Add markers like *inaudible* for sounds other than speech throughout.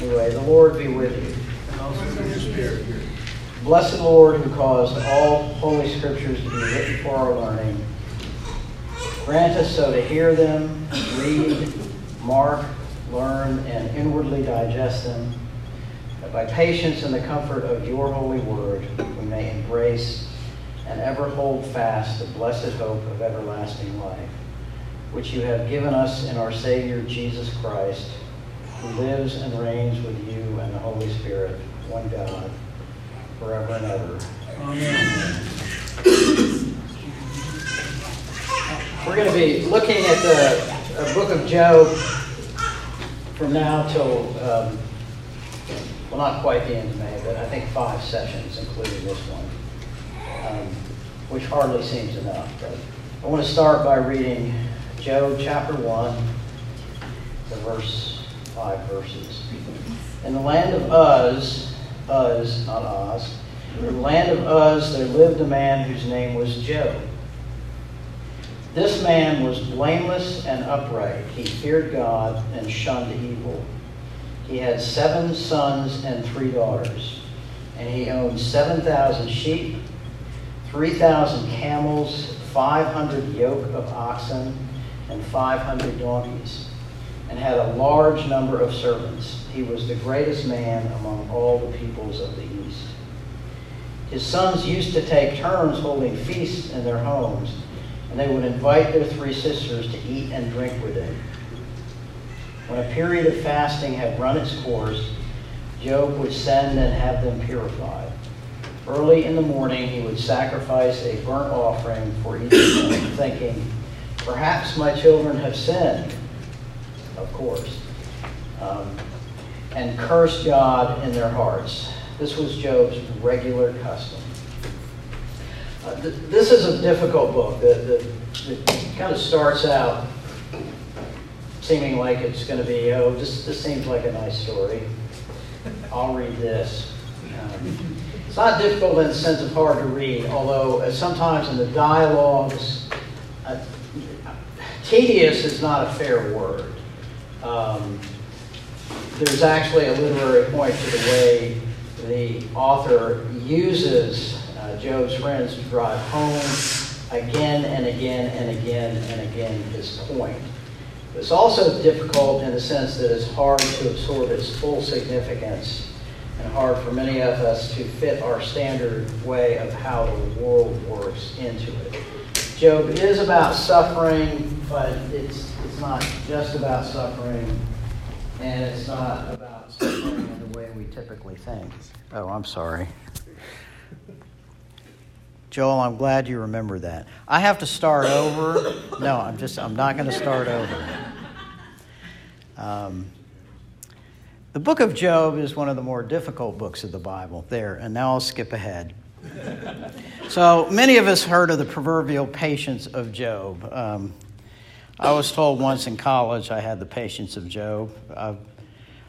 Anyway, the Lord be with you. And also with your spirit. Blessed Lord, who caused all holy scriptures to be written for our learning, grant us so to hear them, read, mark, learn, and inwardly digest them, that by patience and the comfort of your holy word we may embrace and ever hold fast the blessed hope of everlasting life, which you have given us in our Savior Jesus Christ, who lives and reigns with you and the Holy Spirit, one God forever and ever. Amen. We're going to be looking at the uh, book of Job from now till, um, well, not quite the end of May, but I think five sessions, including this one, um, which hardly seems enough. But I want to start by reading Job chapter 1, the verse, five verses. In the land of Uz, Uz, not Oz, in the land of Uz there lived a man whose name was Job. This man was blameless and upright. He feared God and shunned evil. He had seven sons and three daughters, and he owned 7,000 sheep, 3,000 camels, 500 yoke of oxen, and 500 donkeys, and had a large number of servants. He was the greatest man among all the peoples of the east. His sons used to take turns holding feasts in their homes and they would invite their three sisters to eat and drink with them. When a period of fasting had run its course, Job would send and have them purified. Early in the morning, he would sacrifice a burnt offering for each of them, thinking, Perhaps my children have sinned, of course, um, and cursed God in their hearts. This was Job's regular custom. Uh, th- this is a difficult book. It kind of starts out seeming like it's going to be, oh, this, this seems like a nice story. I'll read this. Um, it's not difficult in the sense of hard to read, although uh, sometimes in the dialogues, uh, tedious is not a fair word. Um, there's actually a literary point to the way the author uses uh, Job's friends to drive home again and again and again and again his point. It's also difficult in the sense that it's hard to absorb its full significance and hard for many of us to fit our standard way of how the world works into it. Job is about suffering, but it's, it's not just about suffering, and it's not about suffering in the way we typically think. Oh, I'm sorry. Joel, I'm glad you remember that. I have to start over. No, I'm just, I'm not going to start over. Um, the book of Job is one of the more difficult books of the Bible. There, and now I'll skip ahead. so many of us heard of the proverbial patience of Job. Um, I was told once in college I had the patience of Job. Uh,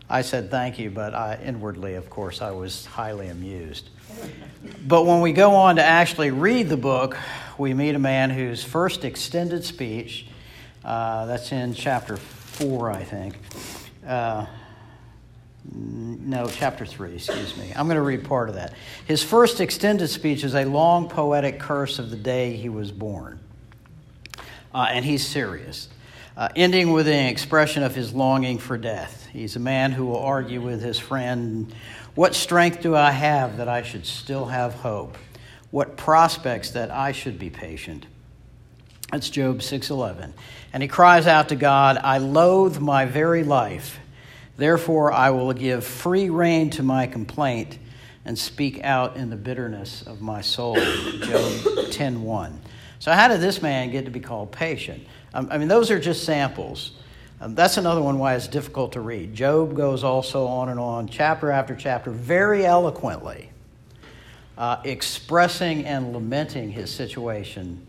I said thank you, but I, inwardly, of course, I was highly amused. But when we go on to actually read the book, we meet a man whose first extended speech, uh, that's in chapter 4, I think. Uh, no, chapter 3, excuse me. I'm going to read part of that. His first extended speech is a long poetic curse of the day he was born. Uh, and he's serious, uh, ending with an expression of his longing for death. He's a man who will argue with his friend what strength do I have that I should still have hope? What prospects that I should be patient? That's Job 6:11. And he cries out to God, I loathe my very life. Therefore I will give free rein to my complaint and speak out in the bitterness of my soul. Job 10:1. So how did this man get to be called patient? Um, I mean, those are just samples. Um, that's another one why it's difficult to read. Job goes also on and on, chapter after chapter, very eloquently, uh, expressing and lamenting his situation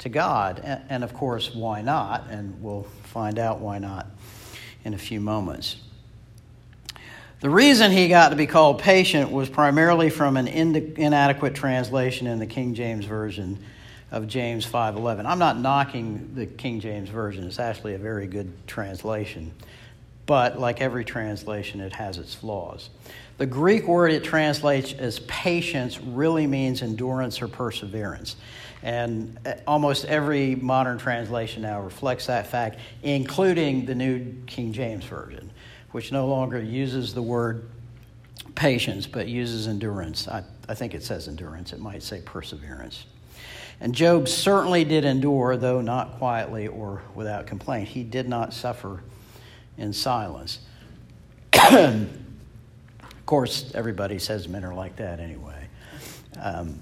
to God. And, and of course, why not? And we'll find out why not in a few moments. The reason he got to be called patient was primarily from an inadequate translation in the King James Version of James 5:11. I'm not knocking the King James version. It's actually a very good translation. but like every translation, it has its flaws. The Greek word it translates as patience really means endurance or perseverance. And uh, almost every modern translation now reflects that fact, including the New King James Version, which no longer uses the word patience but uses endurance. I, I think it says endurance, it might say perseverance. And Job certainly did endure, though not quietly or without complaint. He did not suffer in silence. *clears throat* of course, everybody says men are like that anyway. Um,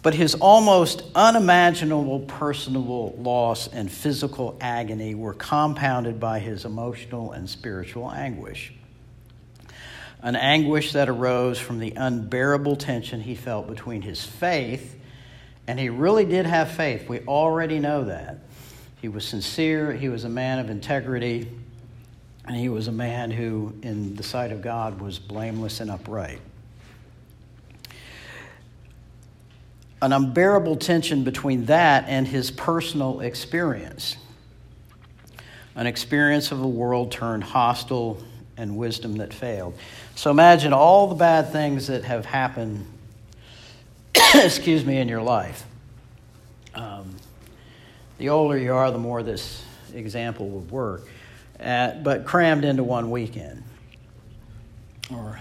but his almost unimaginable personal loss and physical agony were compounded by his emotional and spiritual anguish. An anguish that arose from the unbearable tension he felt between his faith and he really did have faith. We already know that. He was sincere, he was a man of integrity, and he was a man who, in the sight of God, was blameless and upright. An unbearable tension between that and his personal experience an experience of a world turned hostile and wisdom that failed. So imagine all the bad things that have happened *coughs* excuse me, in your life. Um, the older you are, the more this example would work, uh, but crammed into one weekend, or,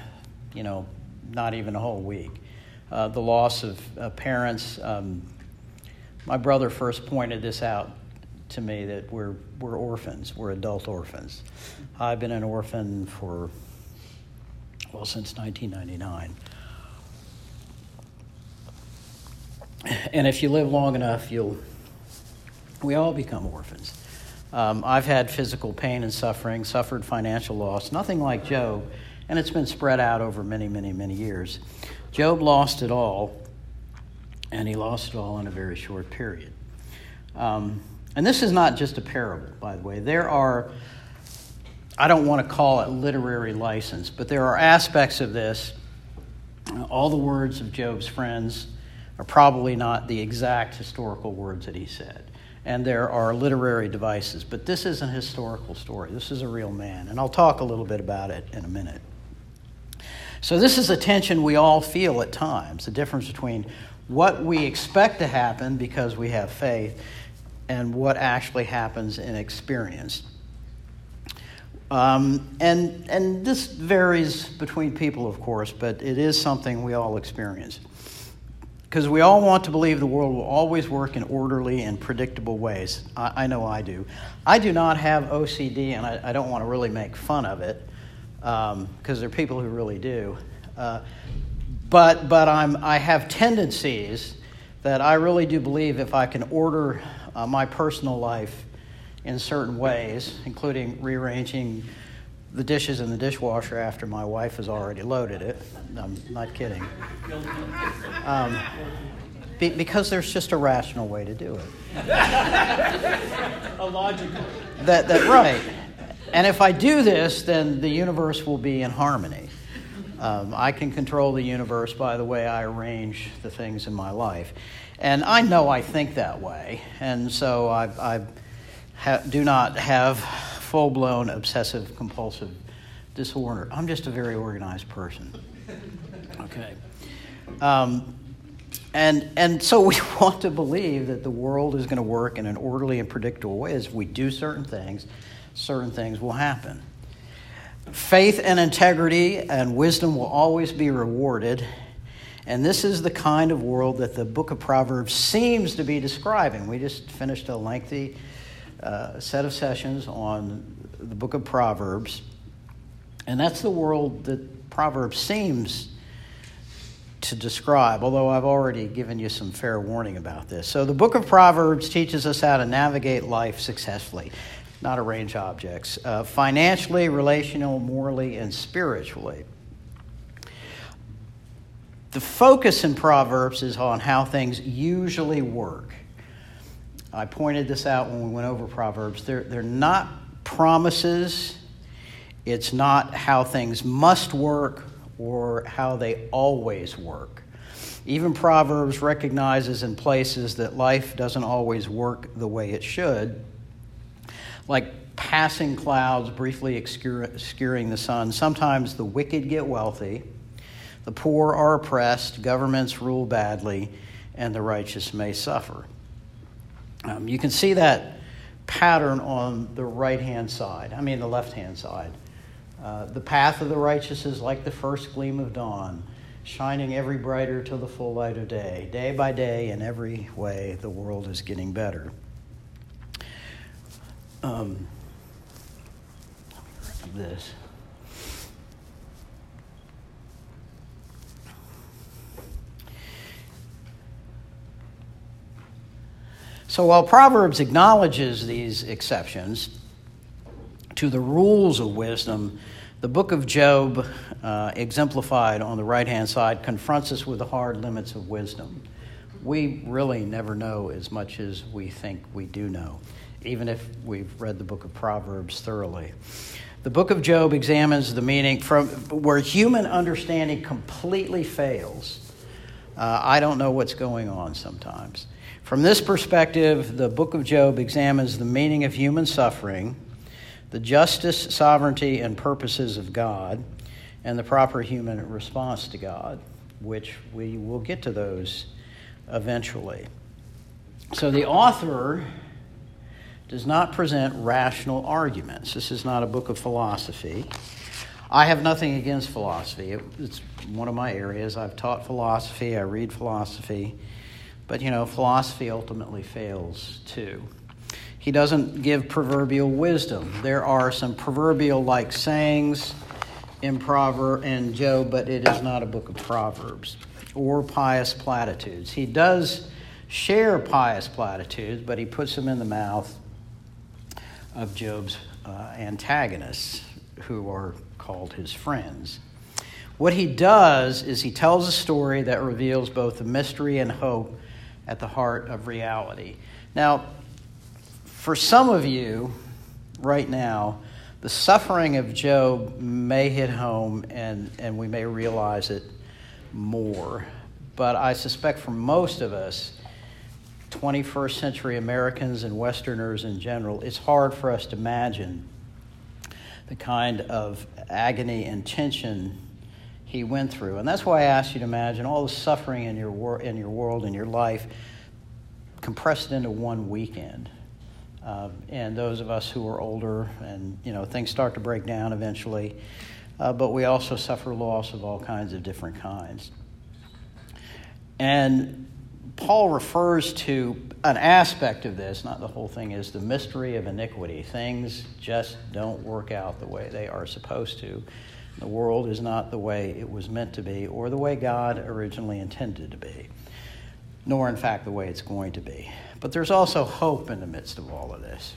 you know, not even a whole week. Uh, the loss of uh, parents. Um, my brother first pointed this out to me that we're, we're orphans, we're adult orphans. I've been an orphan for, well, since 1999. And if you live long enough, you'll. We all become orphans. Um, I've had physical pain and suffering, suffered financial loss, nothing like Job, and it's been spread out over many, many, many years. Job lost it all, and he lost it all in a very short period. Um, and this is not just a parable, by the way. There are, I don't want to call it literary license, but there are aspects of this. All the words of Job's friends are probably not the exact historical words that he said. And there are literary devices, but this is an historical story. This is a real man. And I'll talk a little bit about it in a minute. So, this is a tension we all feel at times the difference between what we expect to happen because we have faith and what actually happens in experience. Um, and, and this varies between people, of course, but it is something we all experience because we all want to believe the world will always work in orderly and predictable ways. I, I know I do. I do not have OCD, and I, I don't want to really make fun of it because um, there are people who really do. Uh, but but I'm, I have tendencies that I really do believe if I can order uh, my personal life in certain ways, including rearranging the dishes in the dishwasher after my wife has already loaded it. I'm not kidding. Um, be, because there's just a rational way to do it. a logical. That, that right. And if I do this, then the universe will be in harmony. Um, I can control the universe by the way I arrange the things in my life. And I know I think that way. And so I, I ha- do not have full blown obsessive compulsive disorder. I'm just a very organized person. Okay. Um, and, and so we *laughs* want to believe that the world is going to work in an orderly and predictable way. As we do certain things, certain things will happen. Faith and integrity and wisdom will always be rewarded. And this is the kind of world that the book of Proverbs seems to be describing. We just finished a lengthy uh, set of sessions on the book of Proverbs. And that's the world that Proverbs seems to describe, although I've already given you some fair warning about this. So, the book of Proverbs teaches us how to navigate life successfully, not arrange objects, uh, financially, relational, morally, and spiritually. The focus in Proverbs is on how things usually work. I pointed this out when we went over Proverbs. They're, they're not promises, it's not how things must work or how they always work. Even Proverbs recognizes in places that life doesn't always work the way it should. Like passing clouds briefly obscuring the sun. Sometimes the wicked get wealthy, the poor are oppressed, governments rule badly, and the righteous may suffer. Um, you can see that pattern on the right hand side, I mean, the left hand side. Uh, the path of the righteous is like the first gleam of dawn, shining every brighter till the full light of day. Day by day, in every way, the world is getting better. Um, this. So while Proverbs acknowledges these exceptions to the rules of wisdom, the book of Job, uh, exemplified on the right hand side, confronts us with the hard limits of wisdom. We really never know as much as we think we do know, even if we've read the book of Proverbs thoroughly. The book of Job examines the meaning from where human understanding completely fails. Uh, I don't know what's going on sometimes. From this perspective, the book of Job examines the meaning of human suffering, the justice, sovereignty, and purposes of God, and the proper human response to God, which we will get to those eventually. So the author does not present rational arguments. This is not a book of philosophy. I have nothing against philosophy. it's one of my areas. I've taught philosophy, I read philosophy. But, you know, philosophy ultimately fails too. He doesn't give proverbial wisdom. There are some proverbial like sayings in Proverb and Job, but it is not a book of Proverbs or pious platitudes. He does share pious platitudes, but he puts them in the mouth of Job's uh, antagonists, who are called his friends. What he does is he tells a story that reveals both the mystery and hope at the heart of reality. Now, for some of you right now, the suffering of Job may hit home and, and we may realize it more. But I suspect for most of us, 21st century Americans and Westerners in general, it's hard for us to imagine the kind of agony and tension he went through. And that's why I asked you to imagine all the suffering in your, wor- in your world, in your life, compressed into one weekend. Uh, and those of us who are older and, you know, things start to break down eventually. Uh, but we also suffer loss of all kinds of different kinds. And Paul refers to an aspect of this, not the whole thing, is the mystery of iniquity. Things just don't work out the way they are supposed to. The world is not the way it was meant to be or the way God originally intended to be, nor, in fact, the way it's going to be. But there's also hope in the midst of all of this.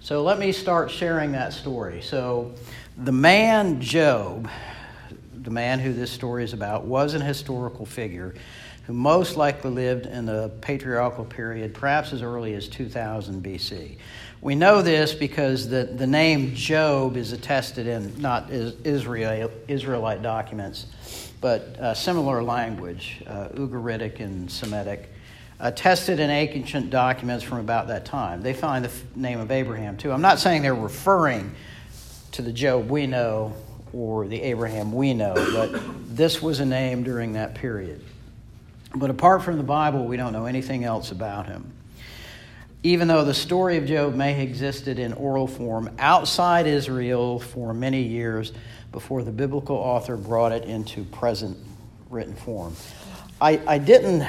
So let me start sharing that story. So, the man Job, the man who this story is about, was an historical figure who most likely lived in the patriarchal period, perhaps as early as 2000 BC. We know this because the, the name Job is attested in not Israel, Israelite documents, but uh, similar language, uh, Ugaritic and Semitic, attested in ancient documents from about that time. They find the name of Abraham too. I'm not saying they're referring to the Job we know or the Abraham we know, but this was a name during that period. But apart from the Bible, we don't know anything else about him even though the story of Job may have existed in oral form outside Israel for many years before the biblical author brought it into present written form. I, I didn't,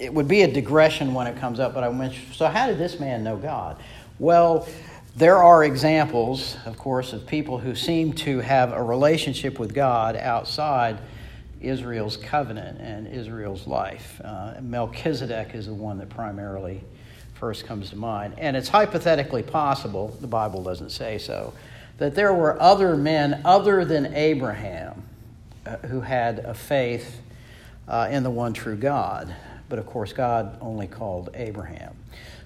it would be a digression when it comes up, but I mentioned, so how did this man know God? Well, there are examples, of course, of people who seem to have a relationship with God outside Israel's covenant and Israel's life. Uh, Melchizedek is the one that primarily first comes to mind. And it's hypothetically possible, the Bible doesn't say so, that there were other men other than Abraham uh, who had a faith uh, in the one true God. But of course, God only called Abraham.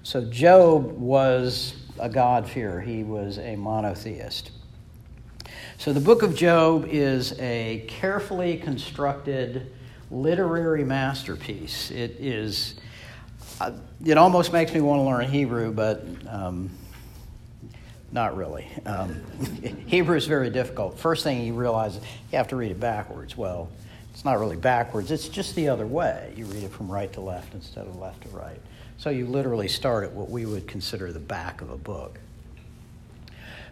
So Job was a God-fearer, he was a monotheist. So the book of Job is a carefully constructed literary masterpiece. It is uh, it almost makes me want to learn Hebrew, but um, not really. Um, *laughs* Hebrew is very difficult. First thing you realize, you have to read it backwards. Well, it's not really backwards, it's just the other way. You read it from right to left instead of left to right. So you literally start at what we would consider the back of a book.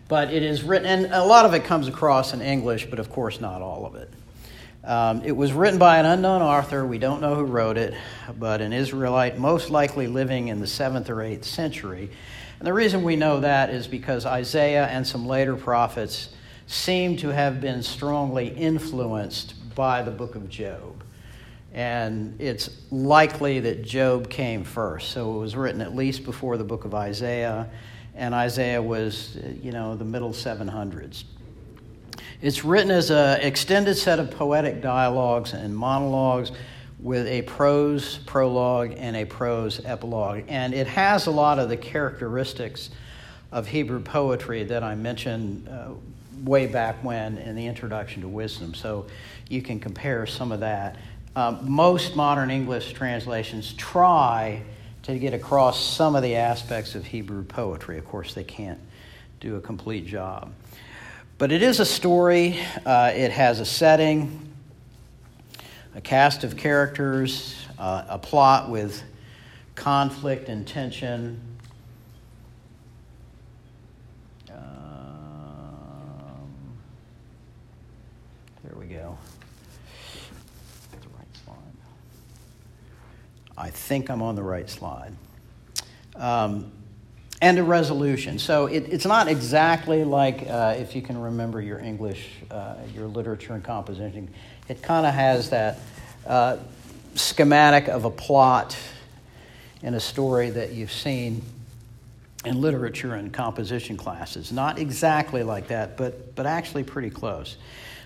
But it is written, and a lot of it comes across in English, but of course not all of it. Um, it was written by an unknown author. We don't know who wrote it, but an Israelite, most likely living in the 7th or 8th century. And the reason we know that is because Isaiah and some later prophets seem to have been strongly influenced by the book of Job. And it's likely that Job came first. So it was written at least before the book of Isaiah, and Isaiah was, you know, the middle 700s. It's written as an extended set of poetic dialogues and monologues with a prose prologue and a prose epilogue. And it has a lot of the characteristics of Hebrew poetry that I mentioned uh, way back when in the introduction to wisdom. So you can compare some of that. Um, most modern English translations try to get across some of the aspects of Hebrew poetry. Of course, they can't do a complete job. But it is a story, uh, it has a setting, a cast of characters, uh, a plot with conflict and tension. Um, there we go. The right slide. I think I'm on the right slide. Um, and a resolution. So it, it's not exactly like uh, if you can remember your English, uh, your literature and composition. It kind of has that uh, schematic of a plot in a story that you've seen in literature and composition classes. Not exactly like that, but, but actually pretty close.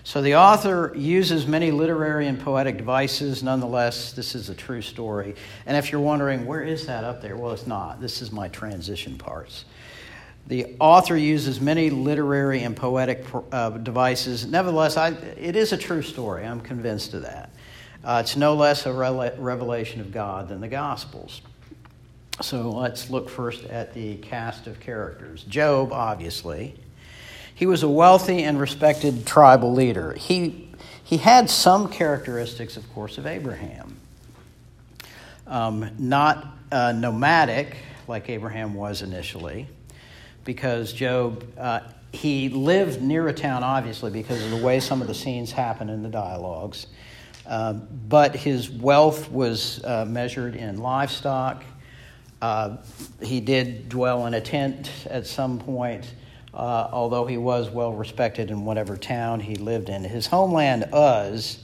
So the author uses many literary and poetic devices. Nonetheless, this is a true story. And if you're wondering, where is that up there? Well, it's not. This is my transition parts. The author uses many literary and poetic uh, devices. Nevertheless, I, it is a true story. I'm convinced of that. Uh, it's no less a revelation of God than the Gospels. So let's look first at the cast of characters. Job, obviously. He was a wealthy and respected tribal leader. He, he had some characteristics, of course, of Abraham. Um, not uh, nomadic like Abraham was initially, because Job, uh, he lived near a town, obviously, because of the way some of the scenes happen in the dialogues. Uh, but his wealth was uh, measured in livestock. Uh, he did dwell in a tent at some point uh, although he was well respected in whatever town he lived in. His homeland, Uz,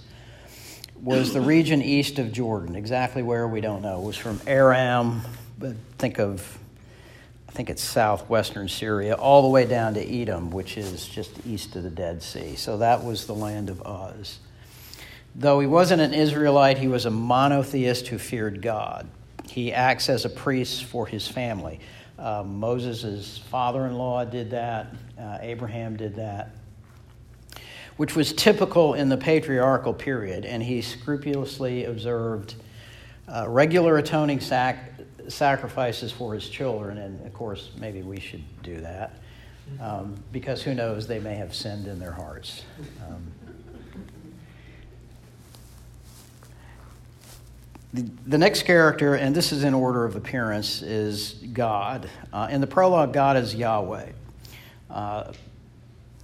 was the region east of Jordan, exactly where we don't know. It was from Aram, but think of, I think it's southwestern Syria, all the way down to Edom, which is just east of the Dead Sea. So that was the land of Uz. Though he wasn't an Israelite, he was a monotheist who feared God. He acts as a priest for his family. Uh, Moses' father in law did that, uh, Abraham did that, which was typical in the patriarchal period, and he scrupulously observed uh, regular atoning sac- sacrifices for his children, and of course, maybe we should do that. Um, because who knows, they may have sinned in their hearts. Um, The, next character, and this is in order of appearance, is God. Uh, in the prologue, God is Yahweh. Uh,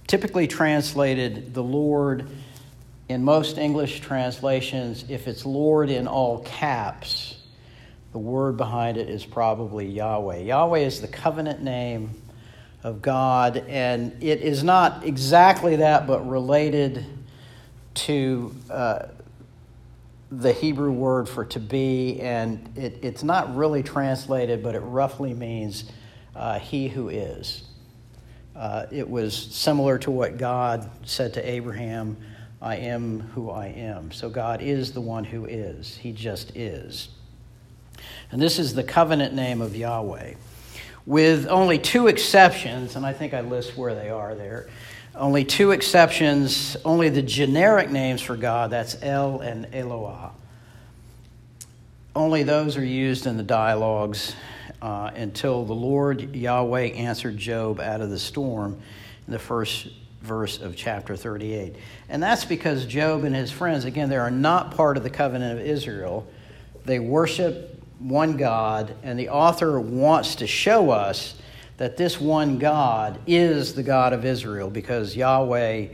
typically translated the Lord in most English translations, if it's Lord in all caps, the word behind it is probably Yahweh. Yahweh is the covenant name of God, and it is not exactly that, but related to uh, the Hebrew word for to be, and it, it's not really translated, but it roughly means uh, he who is. Uh, it was similar to what God said to Abraham I am who I am. So God is the one who is, He just is. And this is the covenant name of Yahweh. With only two exceptions, and I think I list where they are there. Only two exceptions, only the generic names for God, that's El and Eloah. only those are used in the dialogues uh, until the Lord Yahweh answered Job out of the storm in the first verse of chapter 38. And that's because Job and his friends, again, they are not part of the covenant of Israel. They worship one God, and the author wants to show us that this one God is the God of Israel because Yahweh,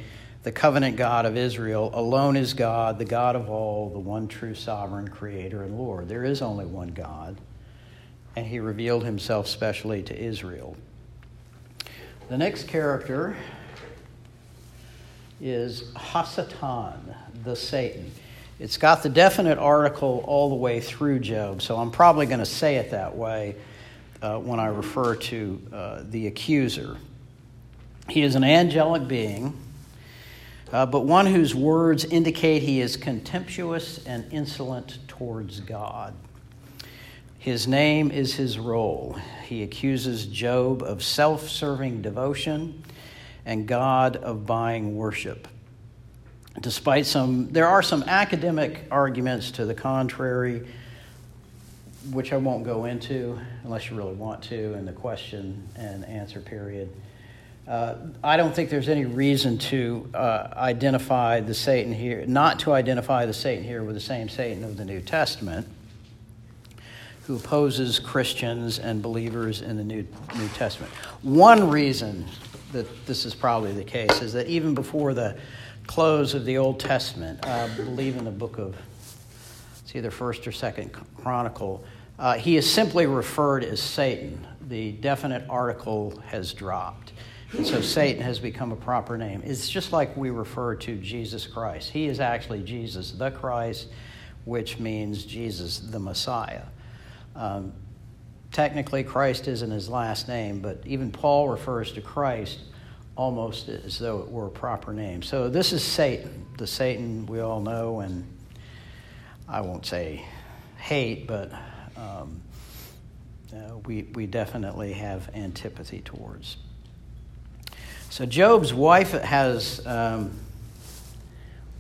the covenant God of Israel, alone is God, the God of all, the one true sovereign creator and Lord. There is only one God, and he revealed himself specially to Israel. The next character is Hasatan, the Satan. It's got the definite article all the way through Job, so I'm probably going to say it that way uh, when I refer to uh, the accuser. He is an angelic being, uh, but one whose words indicate he is contemptuous and insolent towards God. His name is his role. He accuses Job of self serving devotion and God of buying worship. Despite some, there are some academic arguments to the contrary, which I won't go into unless you really want to in the question and answer period. Uh, I don't think there's any reason to uh, identify the Satan here, not to identify the Satan here with the same Satan of the New Testament, who opposes Christians and believers in the New, New Testament. One reason that this is probably the case is that even before the close of the Old Testament, I believe in the book of it's either First or Second Chronicle, uh, he is simply referred as Satan. The definite article has dropped. And so Satan has become a proper name. It's just like we refer to Jesus Christ. He is actually Jesus the Christ, which means Jesus the Messiah. Um, technically Christ isn't his last name, but even Paul refers to Christ almost as though it were a proper name. So this is Satan, the Satan we all know, and I won't say hate, but um, uh, we, we definitely have antipathy towards. So Job's wife has um,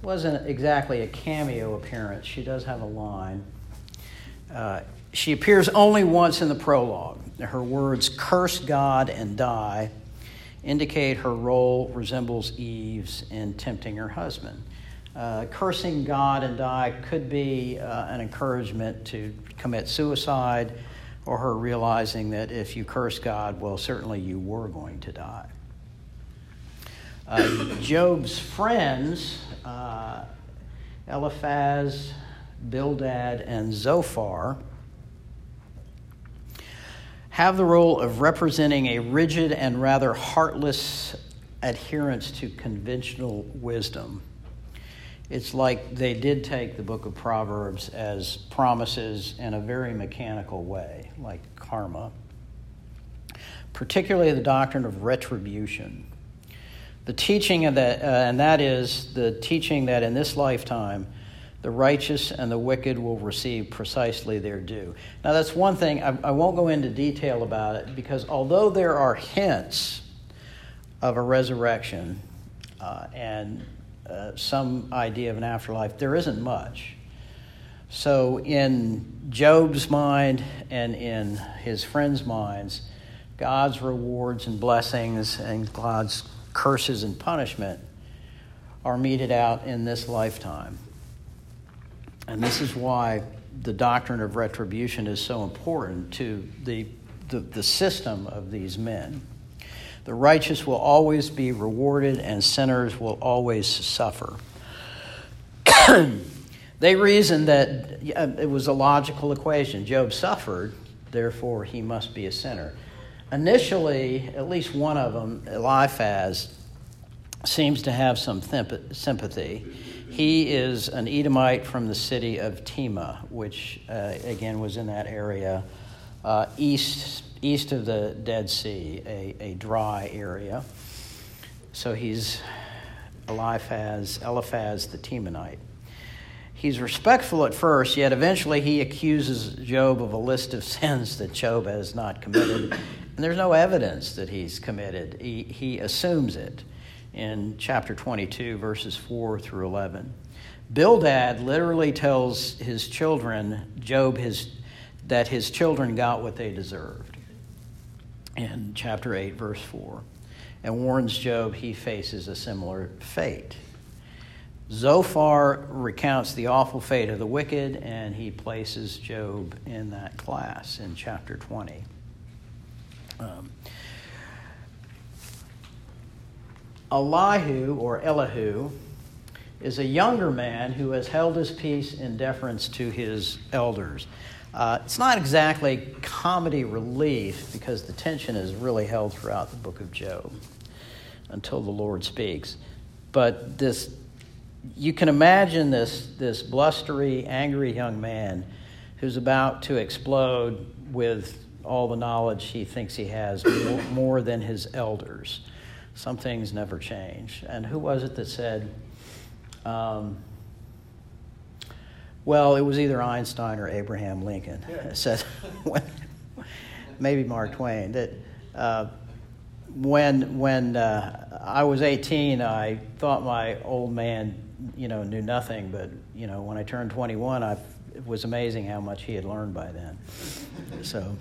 wasn't exactly a cameo appearance. She does have a line. Uh, she appears only once in the prologue. Her words, curse God and die, indicate her role resembles Eve's in tempting her husband. Uh, cursing God and die could be uh, an encouragement to commit suicide, or her realizing that if you curse God, well, certainly you were going to die. Uh, Job's friends, uh, Eliphaz, Bildad, and Zophar, have the role of representing a rigid and rather heartless adherence to conventional wisdom. It's like they did take the book of Proverbs as promises in a very mechanical way, like karma, particularly the doctrine of retribution. The teaching of that, uh, and that is the teaching that in this lifetime, the righteous and the wicked will receive precisely their due. Now, that's one thing, I, I, won't go into detail about it because although there are hints of a resurrection uh, and uh, some idea of an afterlife, there isn't much. So, in Job's mind and in his friends' minds, God's rewards and blessings and God's curses and punishment are meted out in this lifetime. And this is why the doctrine of retribution is so important to the, the, the, system of these men. The righteous will always be rewarded, and sinners will always suffer. *clears throat* they reasoned that it was a logical equation. Job suffered, therefore he must be a sinner. Initially, at least one of them, Eliphaz, seems to have some sympathy he is an Edomite from the city of Tema, which uh, again was in that area uh, east east of the Dead Sea, a, a dry area. So he's Eliphaz, Eliphaz the Temanite. He's respectful at first, yet eventually he accuses Job of a list of *laughs* sins that Job has not committed. And there's no evidence that he's committed. He, he assumes it in chapter 22, verses 4 through 11. Bildad literally tells his children, Job, his, that his children got what they deserved in chapter 8, verse 4, and warns Job he faces a similar fate. Zophar recounts the awful fate of the wicked, and he places Job in that class in chapter 20. Um, Elihu, or Elihu, is a younger man who has held his peace in deference to his elders. Uh, it's not exactly comedy relief because the tension is really held throughout the book of Job until the Lord speaks. But this you can imagine this, this blustery, angry young man who's about to explode with all the knowledge he thinks he has more, than his elders. Some things never change. And who was it that said, um, well, it was either Einstein or Abraham Lincoln. Yeah. *laughs* Said, maybe Mark Twain, that uh, when, when uh, I was 18, I thought my old man you know, knew nothing, but, you know, when I turned 21, I, it was amazing how much he had learned by then. So,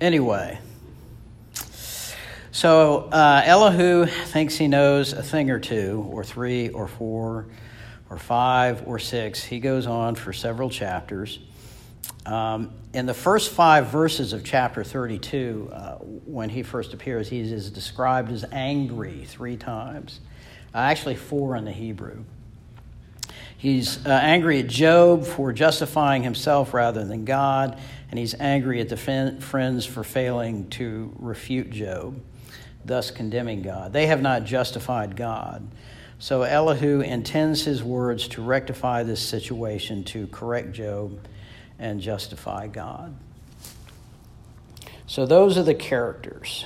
anyway. So, uh, Elihu thinks he knows a thing or two, or three, or four, or five, or six. He goes on for several chapters. Um, in the first five verses of chapter 32, uh, when he first appears, he is described as angry three times. Uh, actually, four in the Hebrew. He's uh, angry at Job for justifying himself rather than God, and he's angry at the friends for failing to refute Job, thus condemning God. They have not justified God. So Elihu intends his words to rectify this situation, to correct Job and justify God. So those are the characters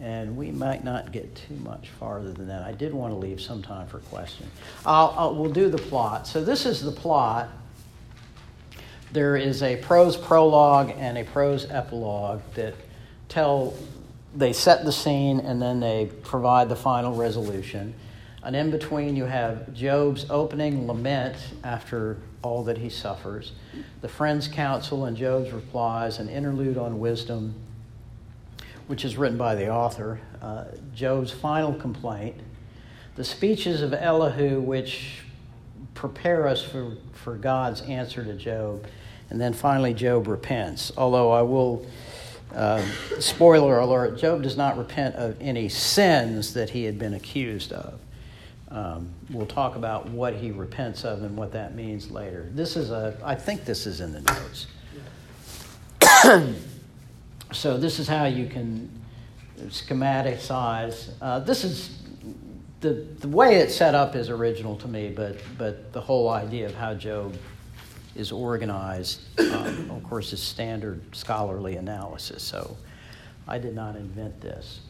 and we might not get too much farther than that. I did want to leave some time for questions. I'll, I'll, we'll do the plot. So this is the plot. There is a prose prologue and a prose epilogue that tell they set the scene and then they provide the final resolution. And in between, you have Job's opening lament after all that he suffers, the friend's counsel and Job's replies, an interlude on wisdom, which is written by the author, uh, Job's final complaint, the speeches of Elihu, which prepare us for, for God's answer to Job, and then finally Job repents. Although I will, uh, spoiler alert, Job does not repent of any sins that he had been accused of. Um, we'll talk about what he repents of and what that means later. This is a, I think this is in the notes. *coughs* So this is how you can schematize. Uh, this is the the way it's set up is original to me, but but the whole idea of how Job is organized, um, of course, is standard scholarly analysis. So I did not invent this.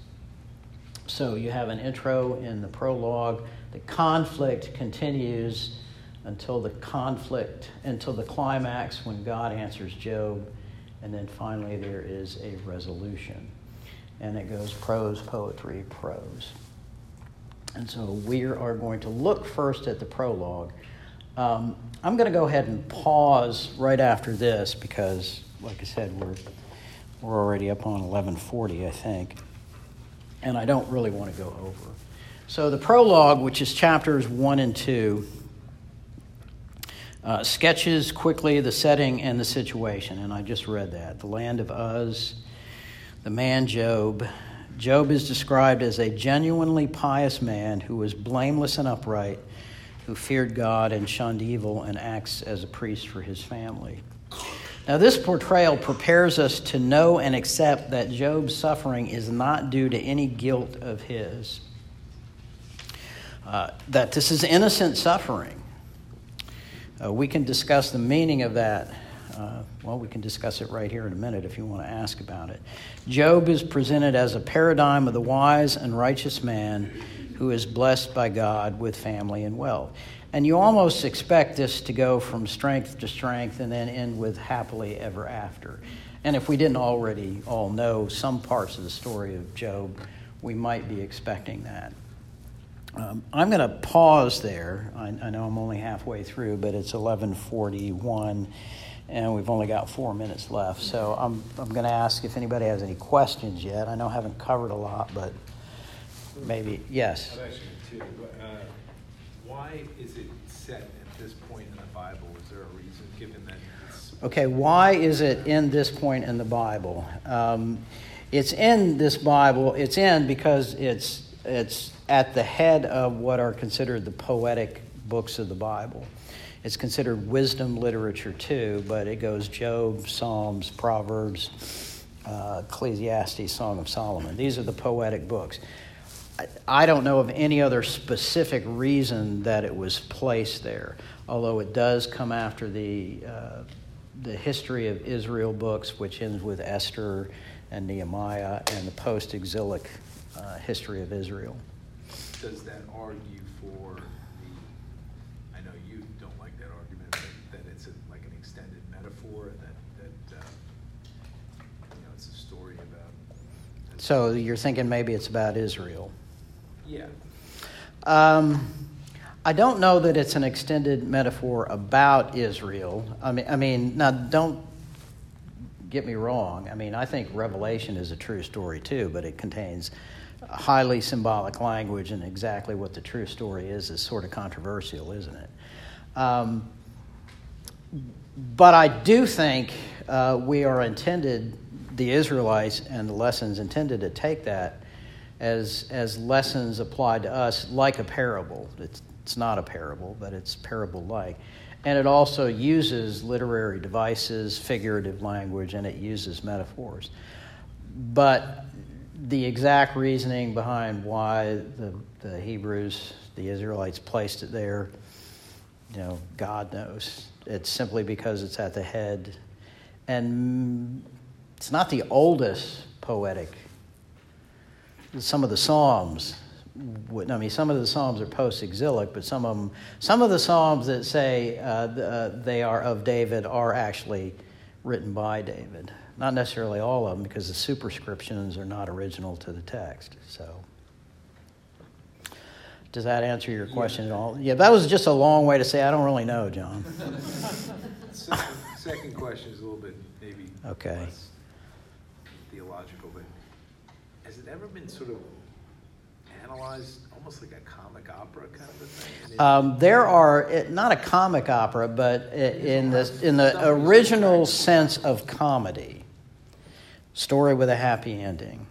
So you have an intro in the prologue. The conflict continues until the conflict, until the climax when God answers Job and then finally there is a resolution. And it goes prose, poetry, prose. And so we are going to look first at the prologue. Um, I'm going to go ahead and pause right after this because, like I said, we're, we're already up on 1140, I think. And I don't really want to go over. So the prologue, which is chapters 1 and 2, uh, sketches quickly the setting and the situation, and I just read that. The land of Uz, the man Job. Job is described as a genuinely pious man who was blameless and upright, who feared God and shunned evil, and acts as a priest for his family. Now, this portrayal prepares us to know and accept that Job's suffering is not due to any guilt of his, uh, that this is innocent suffering uh, we can discuss the meaning of that. Uh, well, we can discuss it right here in a minute if you want to ask about it. Job is presented as a paradigm of the wise and righteous man who is blessed by God with family and wealth. And you almost expect this to go from strength to strength and then end with happily ever after. And if we didn't already all know some parts of the story of Job, we might be expecting that. Um, I'm going to pause there. I, I, know I'm only halfway through, but it's 11:41, and we've only got four minutes left. So I'm I'm going to ask if anybody has any questions yet. I know I haven't covered a lot, but maybe yes. I've actually two. Uh, why is it set at this point in the Bible? Is there a reason given that? It's okay, why is it in this point in the Bible? Um, it's in this Bible. It's in because it's it's at the head of what are considered the poetic books of the Bible. It's considered wisdom literature too, but it goes Job, Psalms, Proverbs, uh, Ecclesiastes, Song of Solomon. These are the poetic books. I, don't know of any other specific reason that it was placed there, although it does come after the, uh, the history of Israel books, which ends with Esther and Nehemiah, and the post exilic uh, history of Israel does that argue for the, I know you don't like that argument, but that it's a, like an extended metaphor, that, that, uh, you know, it's a story about. So you're thinking maybe it's about Israel? Yeah. Um, I don't know that it's an extended metaphor about Israel. I mean, I mean, now don't get me wrong. I mean, I think Revelation is a true story too, but it contains highly symbolic language and exactly what the true story is is sort of controversial, isn't it? Um, but I do think uh, we are intended, the Israelites and the lessons intended to take that as, as lessons applied to us like a parable. It's, it's not a parable, but it's parable like. And it also uses literary devices, figurative language, and it uses metaphors. But the exact reasoning behind why the, the Hebrews, the Israelites, placed it there, you know, God knows. It's simply because it's at the head. And it's not the oldest poetic. Some of the Psalms, I mean, some of the Psalms are post exilic, but some of them, some of the Psalms that say uh, uh, they are of David are actually written by David. Not necessarily all of them, because the superscriptions are not original to the text. So, does that answer your question yeah. at all? Yeah, that was just a long way to say I don't really know, John. *laughs* second, second question is a little bit maybe okay. less theological, but has it ever been sort of analyzed almost like a comic opera kind of a thing? Um, there are not a comic opera, but in the in the original sense of comedy story with a happy ending.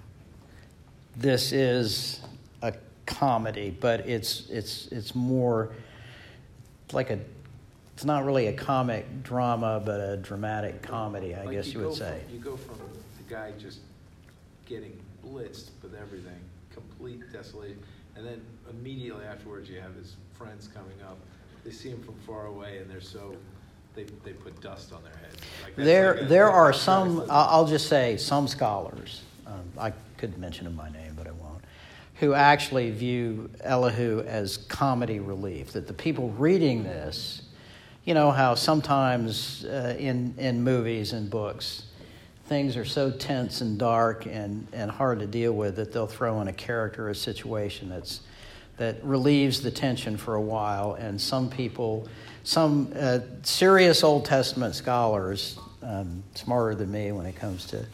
This is a comedy, but it's it's it's more like a it's not really a comic drama, but a dramatic comedy, I like guess you, you would say. From, you go from the guy just getting blitzed with everything, complete desolation, and then immediately afterwards you have his friends coming up. They see him from far away, and they're so they, they put dust on their head. Like there, like a, there are some, I'll just say, some scholars, um, I could mention them by name, but I won't, who actually view Elihu as comedy relief. That the people reading this, you know, how sometimes uh, in, in movies and books, things are so tense and dark and, and hard to deal with that they'll throw in a character or a situation that's, that relieves the tension for a while. And some people some uh, serious Old Testament scholars, um, smarter than me when it comes to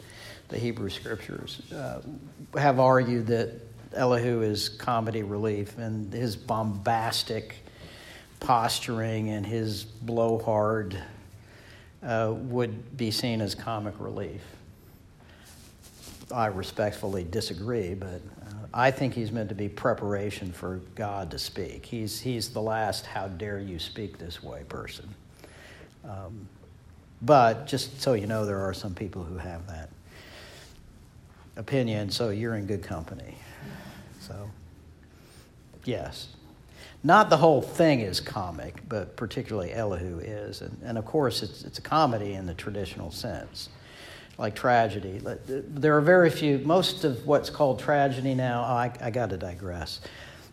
the Hebrew scriptures, uh, have argued that Elihu is comedy relief and his bombastic posturing and his blowhard uh, would be seen as comic relief. I respectfully disagree, but I think he's meant to be preparation for God to speak. He's, he's the last, how dare you speak this way person. Um, but just so you know, there are some people who have that opinion, so you're in good company. So, yes. Not the whole thing is comic, but particularly Elihu is. And, and of course, it's, it's a comedy in the traditional sense like tragedy. There are very few, most of what's called tragedy now, oh, I, I got to digress.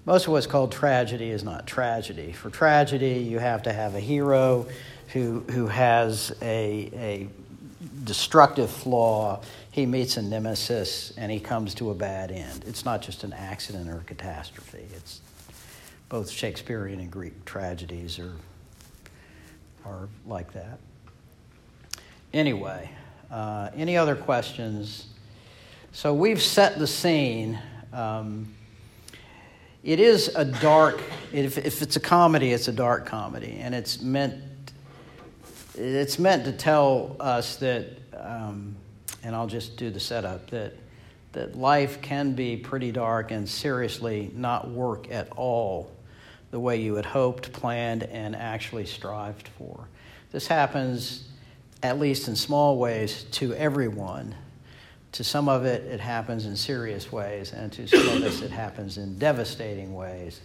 Most of what's called tragedy is not tragedy. For tragedy, you have to have a hero who, who has a, a destructive flaw, he meets a nemesis and he comes to a bad end. It's not just an accident or a catastrophe. It's both Shakespearean and Greek tragedies are, are like that. Anyway, uh, any other questions? So we've set the scene. Um, it is a dark, if, if it's a comedy, it's a dark comedy, and it's meant it's meant to tell us that, um, and I'll just do the setup, that, that life can be pretty dark and seriously not work at all the way you had hoped, planned, and actually strived for. This happens, at least in small ways, to everyone. To some of it, it happens in serious ways, and to some of us, it happens in devastating ways.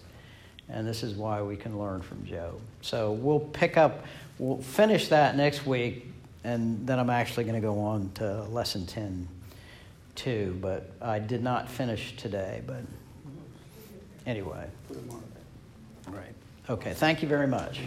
And this is why we can learn from Job. So we'll pick up We'll finish that next week, and then I'm actually going to go on to lesson 10 too, but I did not finish today. But anyway. Right. Okay, thank you very much.